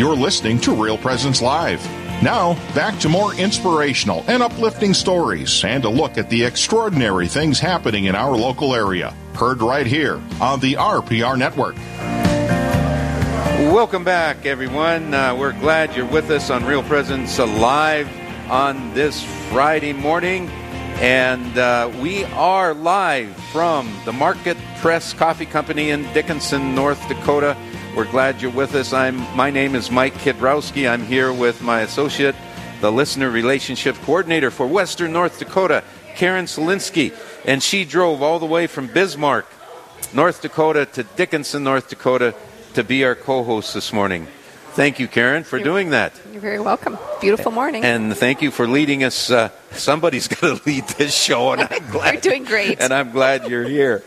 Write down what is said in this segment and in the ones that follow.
You're listening to Real Presence Live. Now, back to more inspirational and uplifting stories and a look at the extraordinary things happening in our local area. Heard right here on the RPR Network. Welcome back, everyone. Uh, we're glad you're with us on Real Presence Live on this Friday morning. And uh, we are live from the Market Press Coffee Company in Dickinson, North Dakota. We're glad you're with us. I'm my name is Mike Kidrowski. I'm here with my associate, the listener relationship coordinator for Western North Dakota, Karen Solinsky, and she drove all the way from Bismarck, North Dakota to Dickinson, North Dakota to be our co-host this morning. Thank you, Karen, for You're- doing that. You're very welcome. Beautiful morning. And thank you for leading us. Uh, somebody's going to lead this show, and I'm glad. You're doing great. And I'm glad you're here.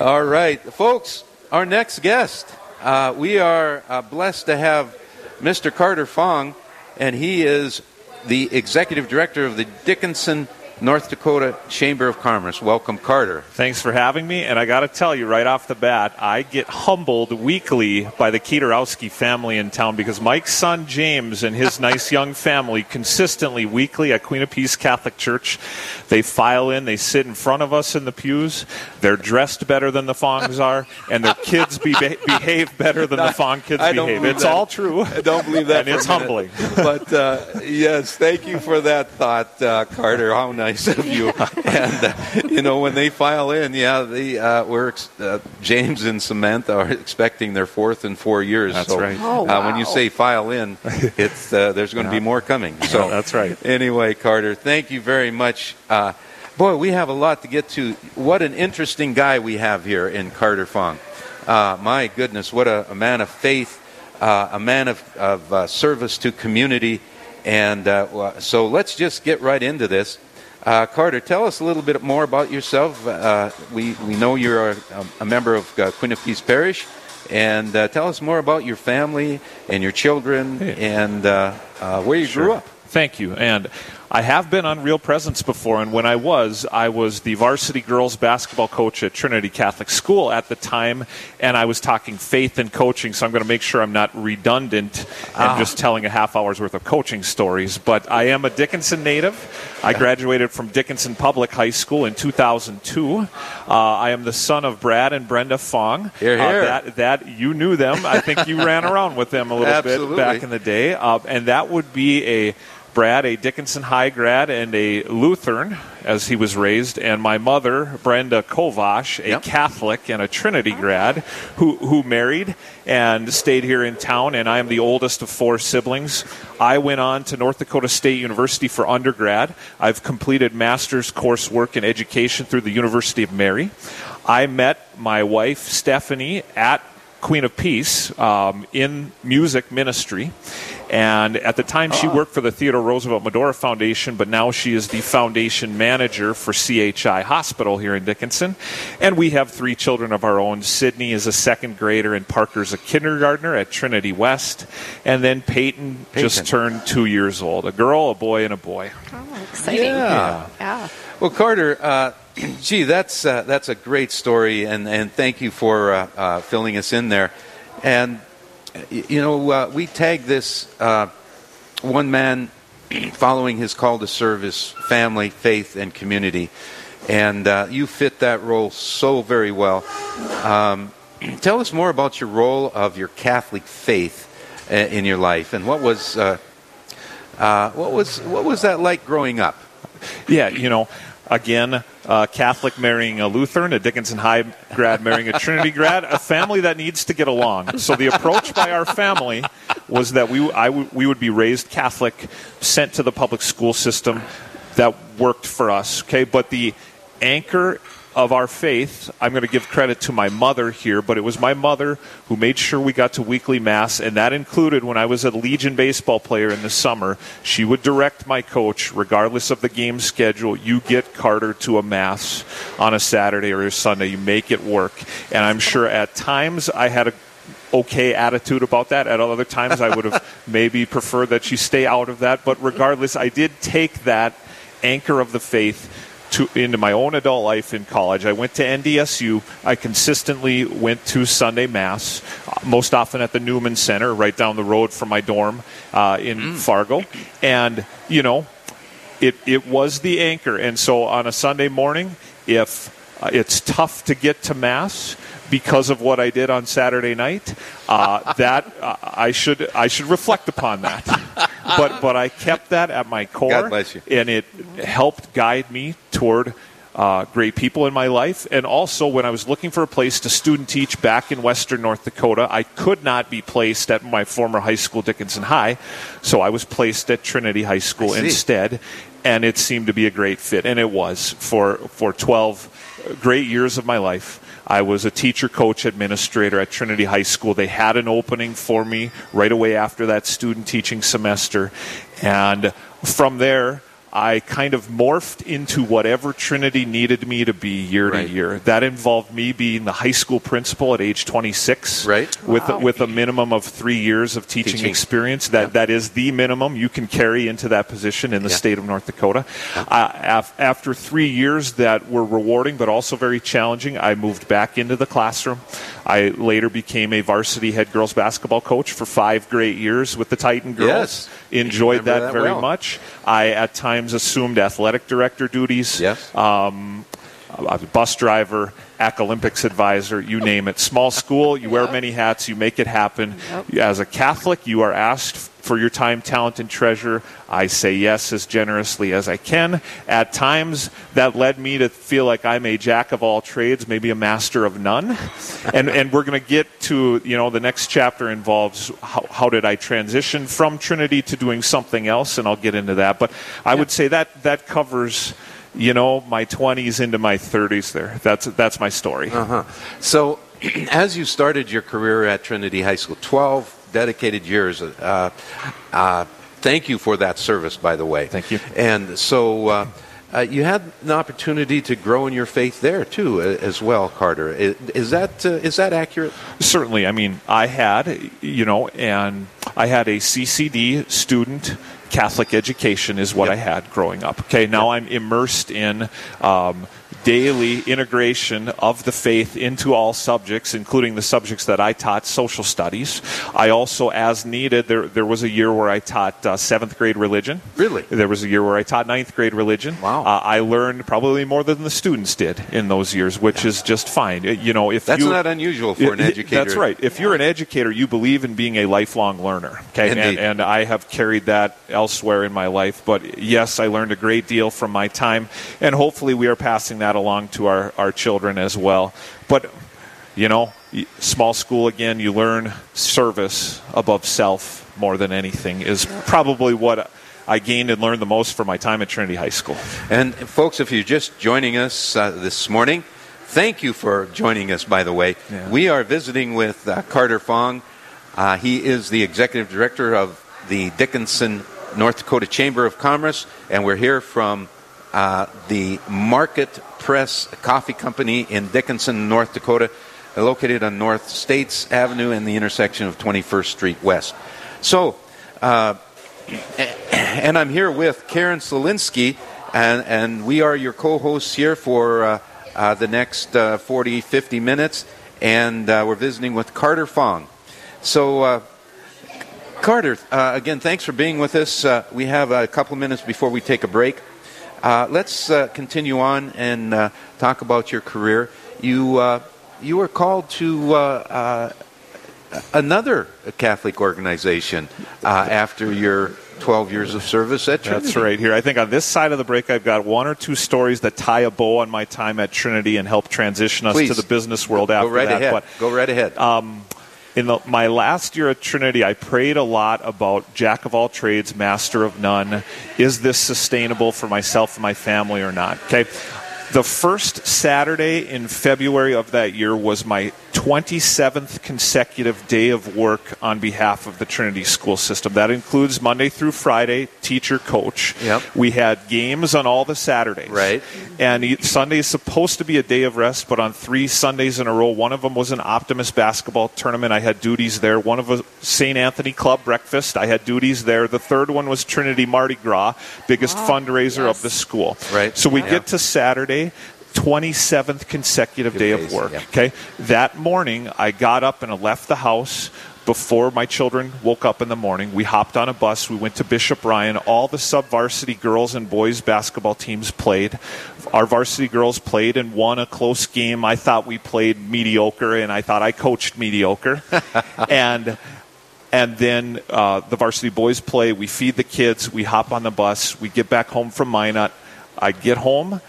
All right, folks, our next guest. Uh, we are uh, blessed to have Mr. Carter Fong, and he is the executive director of the Dickinson, North Dakota Chamber of Commerce. Welcome, Carter. Thanks for having me. And I got to tell you right off the bat, I get humbled weekly by the Kidrowski family in town because Mike's son James and his nice young family consistently weekly at Queen of Peace Catholic Church, they file in, they sit in front of us in the pews. They're dressed better than the Fongs are, and their kids be- behave better than the Fong kids I behave. It's that. all true. I don't believe that. And for it's minute. humbling. But uh, yes, thank you for that thought, uh, Carter. How nice of you. and uh, you know, when they file in, yeah, they uh, we're ex- uh, James and Samantha are expecting their fourth in four years. That's so, right. Oh, uh, when you say file in, it's uh, there's going to be more coming. So that's right. Anyway, Carter, thank you very much. Boy, we have a lot to get to. What an interesting guy we have here in Carter Fong. Uh, my goodness, what a, a man of faith, uh, a man of, of uh, service to community. And uh, so let's just get right into this. Uh, Carter, tell us a little bit more about yourself. Uh, we, we know you're a, a member of uh, Queen of Peace Parish. And uh, tell us more about your family and your children and uh, uh, where you grew up. Thank you. And I have been on Real Presence before, and when I was, I was the varsity girls basketball coach at Trinity Catholic School at the time, and I was talking faith and coaching, so I'm going to make sure I'm not redundant and just telling a half hour's worth of coaching stories. But I am a Dickinson native. I graduated from Dickinson Public High School in 2002. Uh, I am the son of Brad and Brenda Fong. Here, Uh, here. that, that you knew them. I think you ran around with them a little Absolutely. bit back in the day, uh, and that would be a Brad, a Dickinson High grad, and a Lutheran, as he was raised, and my mother, Brenda Kovash, a Yep. Catholic and a Trinity grad, who who married and stayed here in town. And I am the oldest of four siblings. I went on to North Dakota State University for undergrad. I've completed master's coursework in education through the University of Mary. I met my wife Stephanie at Queen of Peace um, in music ministry. And at the time, she worked for the Theodore Roosevelt Medora Foundation, but now she is the foundation manager for CHI Hospital here in Dickinson. And we have three children of our own. Sydney is a second grader, and Parker's a kindergartner at Trinity West. And then Peyton, just turned two years old a girl, a boy, and a boy. oh, exciting. Yeah. Yeah. Well, Carter, uh, gee, that's uh, that's a great story, and, and thank you for uh, uh, filling us in there. And y- you know, uh, we tag this uh, one man following his call to service, family, faith, and community, and uh, you fit that role so very well. Um, tell us more about your role of your Catholic faith uh, in your life, and what was uh, uh, what was what was that like growing up? Yeah, you know, again, uh, Catholic marrying a Lutheran, a Dickinson High grad marrying a Trinity grad, a family that needs to get along. So the approach by our family was that we, I w- we would be raised Catholic, sent to the public school system. That worked for us, okay? But the anchor of our faith, I'm going to give credit to my mother here, but it was my mother who made sure we got to weekly mass, and that included when I was a Legion baseball player in the summer. She would direct my coach, regardless of the game schedule, you get Carter to a mass on a Saturday or a Sunday, you make it work. And I'm sure at times I had a okay attitude about that. At other times, I would have maybe preferred that she stay out of that. But regardless, I did take that anchor of the faith to into my own adult life in college. I went to NDSU. I consistently went to Sunday Mass, most often at the Newman Center, right down the road from my dorm uh, in Mm. Fargo. And, you know, it, it was the anchor. And so on a Sunday morning, if uh, it's tough to get to Mass because of what I did on Saturday night, uh, that uh, I should I should reflect upon that. but but I kept that at my core, God bless you. and it helped guide me toward. Uh, great people in my life, and also when I was looking for a place to student teach back in Western North Dakota, I could not be placed at my former high school, Dickinson High, so I was placed at Trinity High School instead, and it seemed to be a great fit, and it was for for 12 great years of my life. I was a teacher, coach, administrator at Trinity High School. They had an opening for me right away after that student teaching semester, and from there. I kind of morphed into whatever Trinity needed me to be year Right. to year. That involved me being the high school principal at age 26, Right. with with a minimum of three years of teaching, Teaching. experience. That that is the minimum you can carry into that position in the Yeah. state of North Dakota. Uh, af- after three years that were rewarding but also very challenging, I moved back into the classroom. I later became a varsity head girls basketball coach for five great years with the Titan girls. Yes. Enjoyed that, that very well. much. I at times assumed athletic director duties. Yes. Um, a bus driver, AC Olympics advisor, you name it. Small school, you wear many hats, you make it happen. As a Catholic, you are asked for your time, talent, and treasure. I say yes as generously as I can. At times, that led me to feel like I'm a jack of all trades, maybe a master of none. and, and we're going to get to, you know, the next chapter involves how, how did I transition from Trinity to doing something else, and I'll get into that. But I would say that that covers you know, my 20s into my 30s there. That's that's my story. Uh-huh. So, as you started your career at Trinity High School, 12 dedicated years, uh, uh, thank you for that service, by the way. Thank you. And so, uh, uh, you had an opportunity to grow in your faith there, too, uh, as well, Carter. Is, is, that, uh, is that accurate? Certainly. I mean, I had, you know, and I had a CCD student. Catholic education is what Yep. I had growing up. Okay, now I'm immersed in um, daily integration of the faith into all subjects, including the subjects that I taught, social studies. I also, as needed, there, there was a year where I taught uh, seventh grade religion. Really? There was a year where I taught ninth grade religion. Wow. Uh, I learned probably more than the students did in those years, which is just fine. Uh, You know, if That's you, not unusual for an it- it- educator. That's right. If you're an educator, you believe in being a lifelong learner. Okay, and, and I have carried that elsewhere in my life. But yes, I learned a great deal from my time, and hopefully, we are passing that along to our our children as well. But you know, small school again, you learn service above self more than anything is probably what. I gained and learned the most from my time at Trinity High School. And folks, if you're just joining us uh, this morning, thank you for joining us. By the way, Yeah. we are visiting with uh, Carter Fong. Uh, he is the executive director of the Dickinson, North Dakota Chamber of Commerce, and we're here from uh, the Market Press Coffee Company in Dickinson, North Dakota, located on North States Avenue and the intersection of 21st Street West. So. Uh, and I'm here with Karen Solinsky, and, and we are your co hosts here for uh, uh, the next uh, 40, 50 minutes, and uh, we're visiting with Carter Fong. So, uh, Carter, again, thanks for being with us. We have a couple minutes before we take a break. Uh, let's uh, continue on and uh, talk about your career. You, uh, you were called to uh, uh, another Catholic organization uh, after your 12 years of service at Trinity. That's right here. I think on this side of the break, I've got one or two stories that tie a bow on my time at Trinity and help transition us Please. to the business world after Go right that. ahead. But Go right ahead. um, in the, my last year at Trinity, I prayed a lot about jack of all trades, master of none. Is this sustainable for myself and my family or not? Okay. The first Saturday in February of that year was my 27th consecutive day of work on behalf of the Trinity School System. That includes Monday through Friday, teacher coach. Yep. We had games on all the Saturdays. Right. And Sunday is supposed to be a day of rest, but on three Sundays in a row, one of them was an Optimist basketball tournament. I had duties there. One of a St. Anthony Club breakfast. I had duties there. The third one was Trinity Mardi Gras, biggest ah, fundraiser yes. of the school. Right. So we Yeah. get to Saturday. 27th consecutive day of work. yeah. Okay. That morning, I got up and I left the house before my children woke up in the morning. We hopped on a bus. We went to Bishop Ryan. All the sub varsity girls and boys basketball teams played. Our varsity girls played and won a close game. I thought we played mediocre, and I thought I coached mediocre. and and then uh, the varsity boys play. We feed the kids. We hop on the bus. We get back home from Minot. I get home.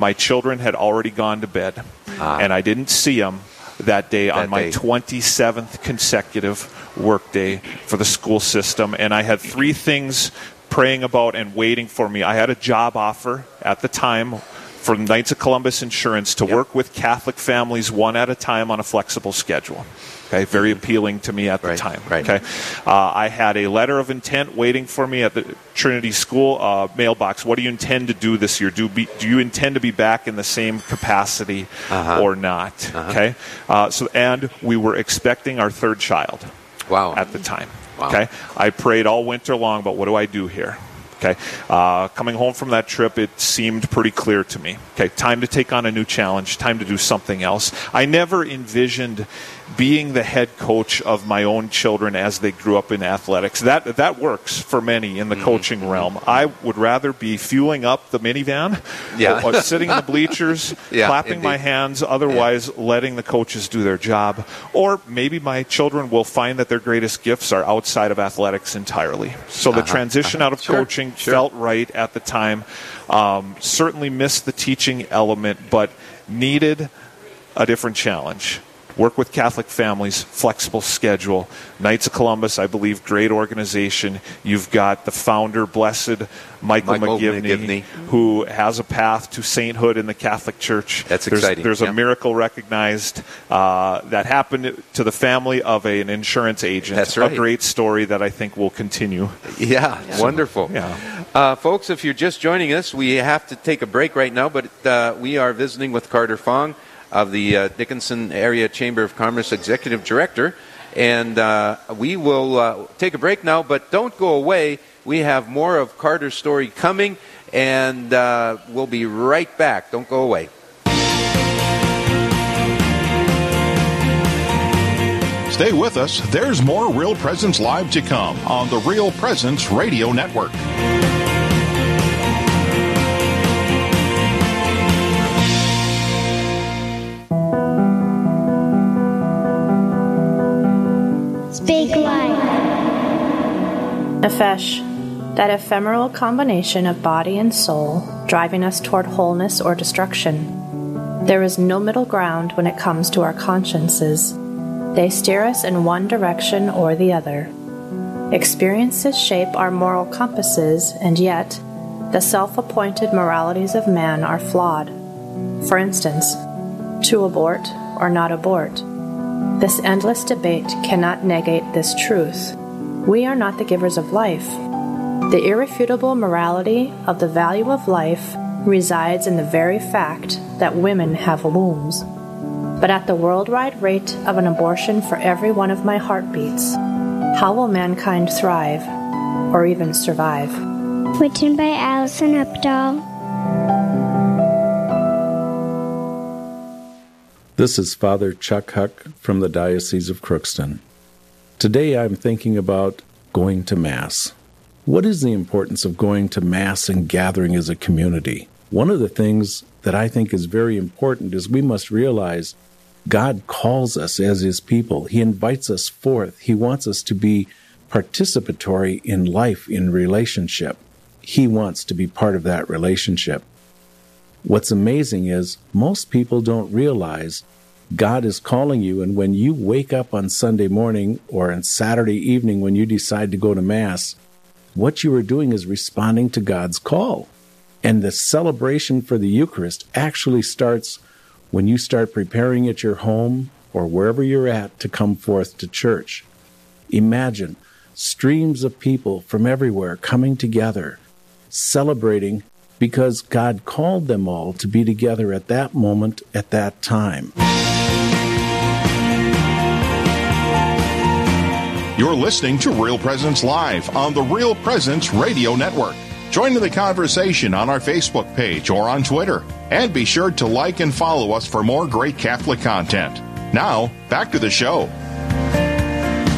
My children had already gone to bed, ah. and I didn't see them that day on my day. 27th consecutive workday for the school system. And I had three things praying about and waiting for me. I had a job offer at the time for Knights of Columbus Insurance to work with Catholic families one at a time on a flexible schedule. Okay, very appealing to me at the Right, time. right. Okay, uh, I had a letter of intent waiting for me at the Trinity School uh, mailbox. What do you intend to do this year? Do be, do you intend to be back in the same capacity Uh-huh. or not? Okay, uh, so and we were expecting our third child Wow. at the time. Wow. Okay, I prayed all winter long, but what do I do here? Okay, uh, coming home from that trip, it seemed pretty clear to me. Okay, time to take on a new challenge, time to do something else. I never envisioned being the head coach of my own children as they grew up in athletics. That that works for many in the Mm-hmm. coaching realm. I would rather be fueling up the minivan, Yeah. or, or sitting in the bleachers, Yeah, clapping my hands, otherwise letting the coaches do their job. Or maybe my children will find that their greatest gifts are outside of athletics entirely. So the transition out of Uh-huh. Sure, coaching sure. felt right at the time. Um, certainly missed the teaching element, but needed a different challenge. Work with Catholic families, flexible schedule. Knights of Columbus, I believe, great organization. You've got the founder, Blessed Michael, Michael McGivney, McGivney. who has a path to sainthood in the Catholic Church. That's there's, exciting, There's yeah. a miracle recognized uh, that happened to the family of a, an insurance agent. That's right. A great story that I think will continue. Yeah, wonderful. Yeah. Uh, folks, if you're just joining us, we have to take a break right now, but uh, we are visiting with Carter Fong of the uh, Dickinson Area Chamber of Commerce Executive Director. And uh, we will uh, take a break now, but don't go away. We have more of Carter's story coming, and uh, we'll be right back. Don't go away. Stay with us. There's more Real Presence Live to come on the Real Presence Radio Network. Nefesh, that ephemeral combination of body and soul driving us toward wholeness or destruction. There is no middle ground when it comes to our consciences. They steer us in one direction or the other. Experiences shape our moral compasses, and yet, the self appointed moralities of man are flawed. For instance, to abort or not abort. This endless debate cannot negate this truth. We are not the givers of life. The irrefutable morality of the value of life resides in the very fact that women have wombs. But at the worldwide rate of an abortion for every one of my heartbeats, how will mankind thrive or even survive? Written by Alison Updahl. This is Father Chuck Huck from the Diocese of Crookston. Today I'm thinking about going to Mass. What is the importance of going to Mass and gathering as a community? One of the things that I think is very important is we must realize God calls us as His people. He invites us forth. He wants us to be participatory in life, in relationship. He wants to be part of that relationship. What's amazing is most people don't realize God is calling you, and when you wake up on Sunday morning or on Saturday evening when you decide to go to Mass, what you are doing is responding to God's call. And the celebration for the Eucharist actually starts when you start preparing at your home or wherever you're at to come forth to church. Imagine streams of people from everywhere coming together, celebrating because God called them all to be together at that moment, at that time. You're listening to Real Presence Live on the Real Presence Radio Network. Join in the conversation on our Facebook page or on Twitter. And be sure to like and follow us for more great Catholic content. Now, back to the show.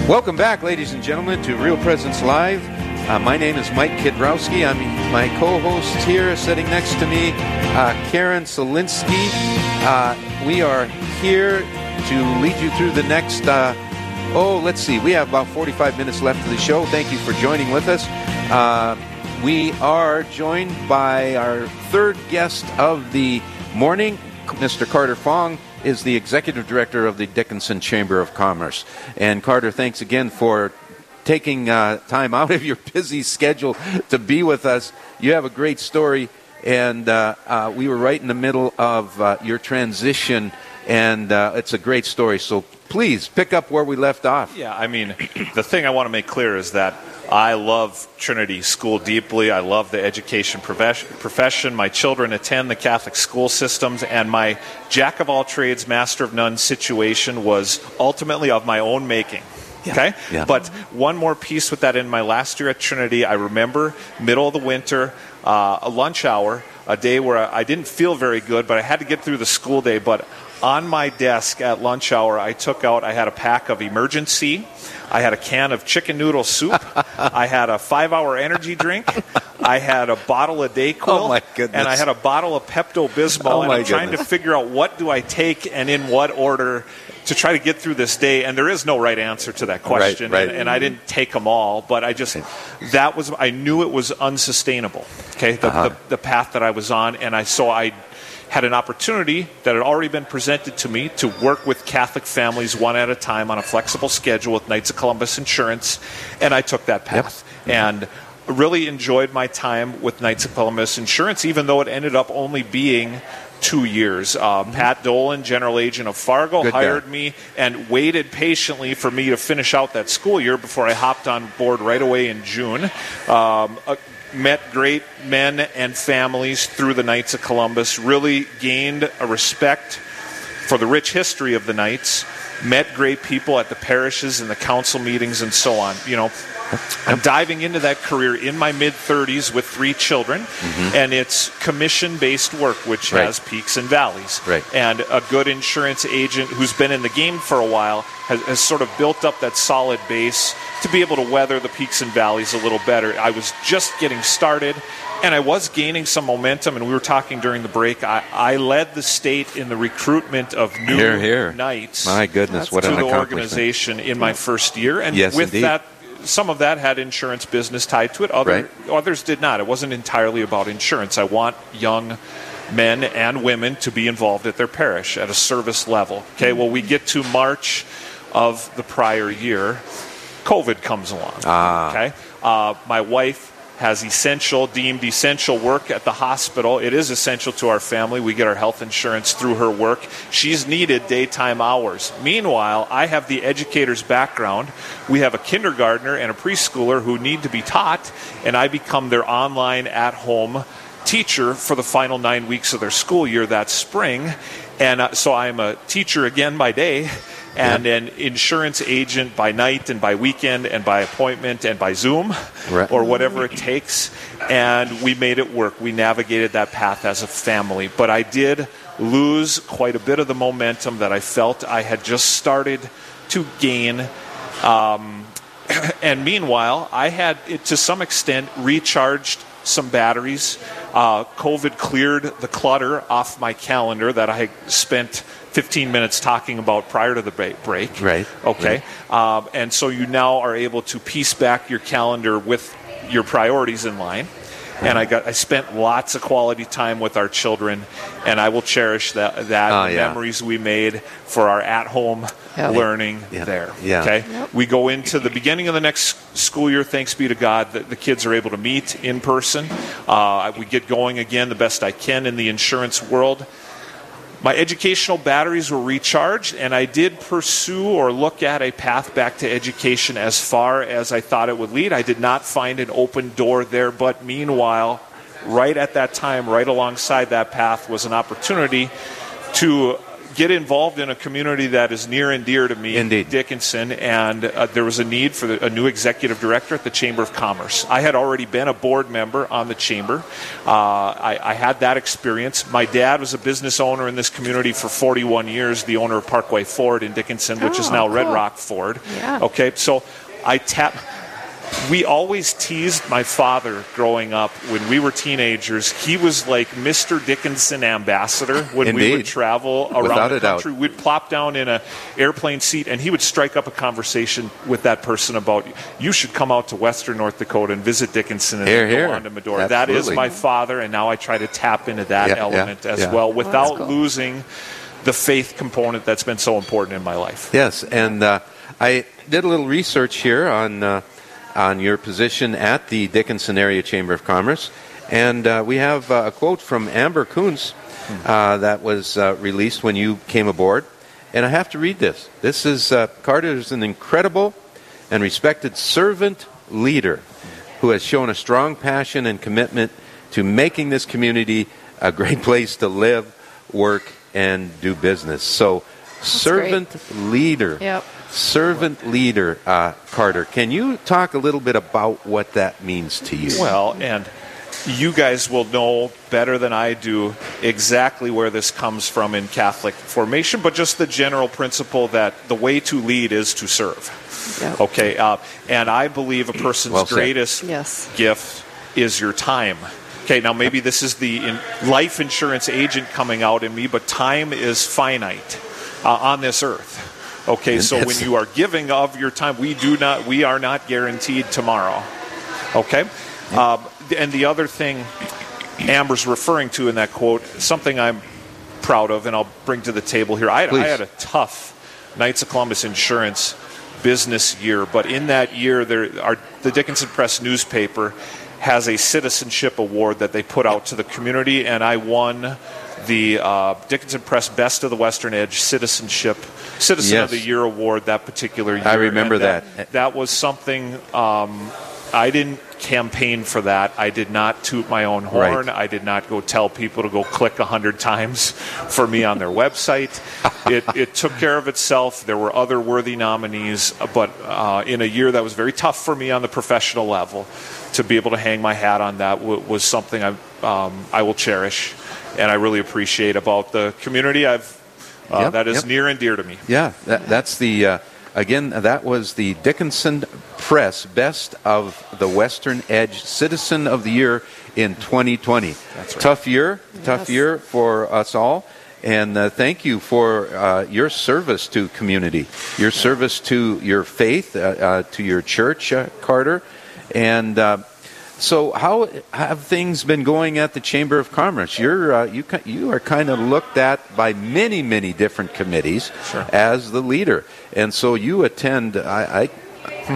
Welcome back, ladies and gentlemen, to Real Presence Live. Uh, my name is Mike Kidrowski. I'm my co-host here, sitting next to me, uh, Karen Solinsky. Uh, we are here to lead you through the next. Oh, let's see. We have about 45 minutes left of the show. Thank you for joining with us. Uh, we are joined by our third guest of the morning, Mr. Carter Fong is the executive director of the Dickinson Chamber of Commerce. And Carter, thanks again for taking uh, time out of your busy schedule to be with us. You have a great story, and uh, uh, we were right in the middle of uh, your transition, and uh, it's a great story. So please pick up where we left off. Yeah, I mean, the thing I want to make clear is that I love Trinity School deeply. I love the education profession. My children attend the Catholic school systems, and my jack of all trades, master of none situation was ultimately of my own making. Yeah. Okay? Yeah. But one more piece with that in my last year at Trinity, I remember middle of the winter, uh, a lunch hour, a day where I didn't feel very good, but I had to get through the school day. But on my desk at lunch hour, I took out, I had a pack of emergency I had a can of chicken noodle soup. I had a five hour energy drink. I had a bottle of Dayquil. Oh my goodness. And I had a bottle of Pepto Bismol. Oh and I'm trying goodness. to figure out what do I take and in what order to try to get through this day. And there is no right answer to that question. right. And, and I didn't take them all, but I just, that was, I knew it was unsustainable. Okay. The, Uh-huh. the, the path that I was on. And I, so I, had an opportunity that had already been presented to me to work with Catholic families one at a time on a flexible schedule with Knights of Columbus Insurance, and I took that path. And really enjoyed my time with Knights of Columbus Insurance, even though it ended up only being two years. Uh, Pat Dolan, general agent of Fargo, Good guy. hired me and waited patiently for me to finish out that school year before I hopped on board right away in June. Um, uh, met great men and families through the Knights of Columbus, really gained a respect for the rich history of the Knights, met great people at the parishes and the council meetings and so on. You know, I'm diving into that career in my mid 30s with three children, and it's commission based work, which Mm-hmm. Right. has peaks and valleys. Right. And a good insurance agent who's been in the game for a while has, has sort of built up that solid base to be able to weather the peaks and valleys a little better. I was just getting started. And I was gaining some momentum, and we were talking during the break. I, I led the state in the recruitment of new Here, here. knights My goodness, what to an the organization in my first year. And Yes, with indeed. that, some of that had insurance business tied to it. Other, Others did not. It wasn't entirely about insurance. I want young men and women to be involved at their parish at a service level. Okay, well, we get to March of the prior year, COVID comes along. Ah. Okay, uh, my wife has essential, deemed essential work at the hospital. It is essential to our family. We get our health insurance through her work. She's needed daytime hours. Meanwhile, I have the educator's background. We have a kindergartner and a preschooler who need to be taught, and I become their online at home teacher for the final nine weeks of their school year that spring. And uh, so I'm a teacher again by day and an insurance agent by night and by weekend and by appointment and by Zoom Right. or whatever it takes. And we made it work. We navigated that path as a family. But I did lose quite a bit of the momentum that I felt I had just started to gain. Um, and meanwhile, I had, to some extent, recharged some batteries. Uh, COVID cleared the clutter off my calendar that I spent 15 minutes talking about prior to the break. Right, Okay. Um, and so you now are able to piece back your calendar with your priorities in line. And I got I spent lots of quality time with our children, and I will cherish that that Oh, yeah. memories we made for our at home Yep. learning Yeah. there. Yeah. Okay, we go into the beginning of the next school year. Thanks be to God that the kids are able to meet in person. Uh, we get going again the best I can in the insurance world. My educational batteries were recharged, and I did pursue or look at a path back to education as far as I thought it would lead. I did not find an open door there, but meanwhile, right at that time, right alongside that path, was an opportunity to get involved in a community that is near and dear to me, Indeed. Dickinson, and uh, there was a need for the, a new executive director at the Chamber of Commerce. I had already been a board member on the Chamber. Uh, I, I had that experience. My dad was a business owner in this community for 41 years, the owner of Parkway Ford in Dickinson, which is Oh, now Red. Rock Ford. Yeah. Okay, so I tap. We always teased my father growing up when we were teenagers. He was like Mr. Dickinson ambassador when we would travel around Without the a doubt. country. We'd plop down in a airplane seat, and he would strike up a conversation with that person about you should come out to Western North Dakota and visit Dickinson and Here, then go on to Medora. That is my father, and now I try to tap into that Yeah, yeah, element as yeah. well without cool. losing the faith component that's been so important in my life. Yes, and uh, I did a little research here on uh, on your position at the Dickinson Area Chamber of Commerce, and uh, we have uh, a quote from Amber Kuntz uh, that was uh, released when you came aboard, and I have to read this. This is uh, Carter is an incredible and respected servant leader who has shown a strong passion and commitment to making this community a great place to live, work, and do business. So, servant leader. Yep. Servant leader, uh, Carter. Can you talk a little bit about what that means to you? Well, and you guys will know better than I do exactly where this comes from in Catholic formation, but just the general principle that the way to lead is to serve. Yep. Okay, uh, and I believe a person's Well greatest Yes. gift is your time. Okay, now maybe this is the in, life insurance agent coming out in me, but time is finite uh, on this earth. Okay, so when you are giving of your time, we do not, we are not guaranteed tomorrow. Okay, um, and the other thing Amber's referring to in that quote, something I'm proud of, and I'll bring to the table here. I, I had a tough Knights of Columbus insurance business year, but in that year, there our, the Dickinson Press newspaper has a citizenship award that they put out to the community, and I won the uh, Dickinson Press Best of the Western Edge Citizenship Citizen Yes. of the Year award that particular year. I remember And that. That was something. Um, I didn't campaign for that. I did not toot my own horn. Right. I did not go tell people to go click a hundred times for me on their website. It, it took care of itself. There were other worthy nominees, but uh, in a year that was very tough for me on the professional level, to be able to hang my hat on that w- was something I um, I will cherish, and I really appreciate about the community. I've uh, Yep, that is yep. near and dear to me. Yeah, that, that's the uh, again. That was the Dickinson Press Best of the Western Edge Citizen of the Year in 2020. That's right. Tough year, tough year for us all. And uh, thank you for uh, your service to community, your service to your faith, uh, uh, to your church, uh, Carter. And uh, so, how have things been going at the Chamber of Commerce? You're uh, you you are kind of looked at by many many different committees as the leader, and so you attend. I, I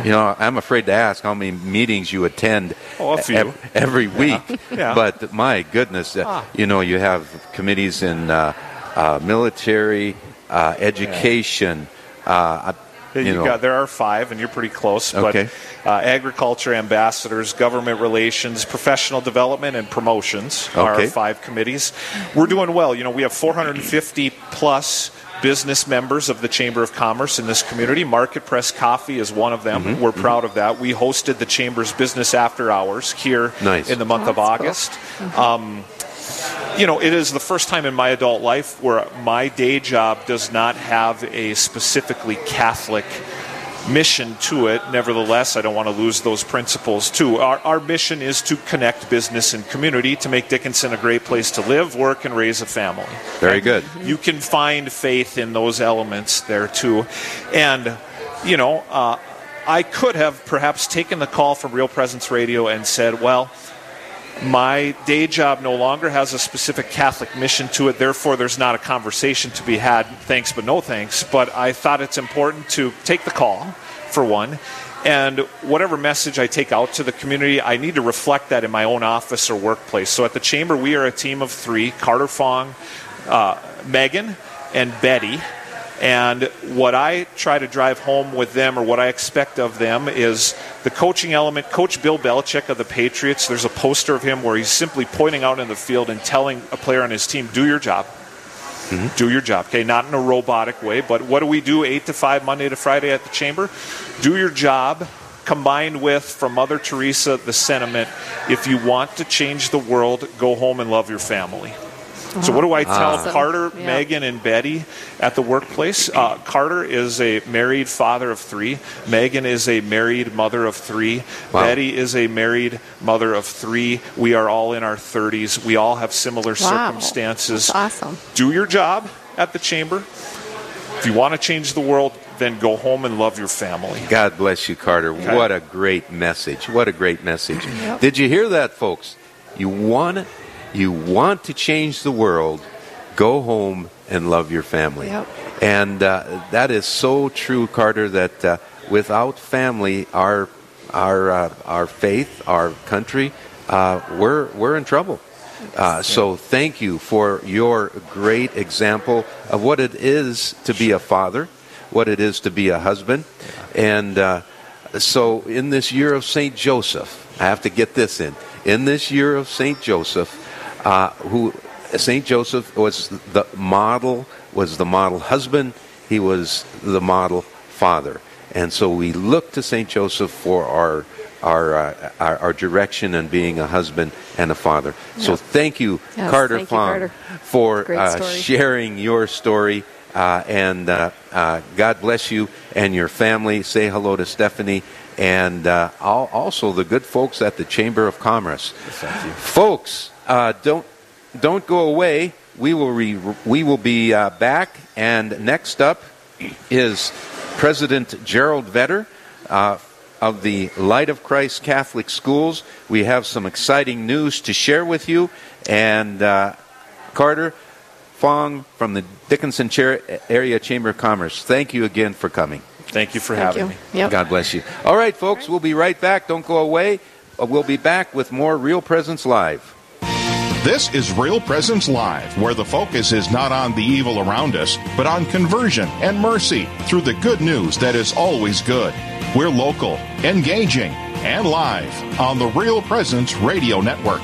you know, I'm afraid to ask how many meetings you attend Oh, ev- every week. Yeah. But my goodness, uh, Ah. you know, you have committees in uh, uh, military, uh, education. You you know, got, there are five, and you're pretty close. But Okay. uh, agriculture ambassadors, government relations, professional development, and promotions are Okay. our five committees. We're doing well. You know, we have 450 plus business members of the Chamber of Commerce in this community. Market Press Coffee is one of them. Mm-hmm. We're proud of that. We hosted the Chamber's Business After Hours here Nice. in the month Oh, of that's cool. August. Um, you know, it is the first time in my adult life where my day job does not have a specifically Catholic mission to it. Nevertheless, I don't want to lose those principles too. Our, our mission is to connect business and community to make Dickinson a great place to live, work, and raise a family. very good. You can find faith in those elements there too. And, you know, uh, I could have perhaps taken the call from Real Presence Radio and said, well, My day job no longer has a specific Catholic mission to it, therefore, there's not a conversation to be had, thanks but no thanks. But I thought it's important to take the call, for one, and whatever message I take out to the community, I need to reflect that in my own office or workplace. So at the Chamber, we are a team of three Carter Fong, uh, Megan, and Betty. And what I try to drive home with them, or what I expect of them, is the coaching element. Coach Bill Belichick of the Patriots, there's a poster of him where he's simply pointing out in the field and telling a player on his team, do your job. Mm-hmm. Do your job. Okay, not in a robotic way, but what do we do 8 to 5 Monday to Friday at the chamber? Do your job combined with from Mother Teresa the sentiment if you want to change the world, go home and love your family. So, what do I tell Awesome. Carter, Yeah. Megan, and Betty at the workplace? Uh, Carter is a married father of three. Megan is a married mother of three. Wow. Betty is a married mother of three. We are all in our 30s. We all have similar Wow. circumstances. That's awesome. Do your job at the chamber. If you want to change the world, then go home and love your family. God bless you, Carter. Okay. What a great message. What a great message. Did you hear that, folks? You want you want to change the world, go home and love your family. Yep. And uh, that is so true, Carter, that uh, without family, our our uh, our faith, our country, uh, we're we're in trouble. Uh, so thank you for your great example of what it is to be a father, what it is to be a husband, and uh, so in this year of Saint Joseph, I have to get this in. In this year of Saint Joseph, uh, who Saint Joseph was the model, was the model husband. He was the model father, and so we look to Saint Joseph for our our, uh, our our direction and being a husband and a father. So thank you, Yes, Carter thank you, Fong, Carter. for uh, sharing your story. Uh, and uh, uh, God bless you and your family. Say hello to Stephanie and uh, also the good folks at the Chamber of Commerce. Folks, uh, don't don't go away. We will re- we will be uh, back. And next up is President Gerald Vetter. Uh, of the Light of Christ Catholic Schools. We have some exciting news to share with you. And uh, Carter Fong from the Dickinson Chair- Area Chamber of Commerce, thank you again for coming. Thank you for Thank having you. me. Yep. God bless you. All right, folks, we'll be right back. Don't go away. Uh, We'll be back with more Real Presence Live. This is Real Presence Live, where the focus is not on the evil around us, but on conversion and mercy through the good news that is always good. We're local, engaging, and live on the Real Presence Radio Network.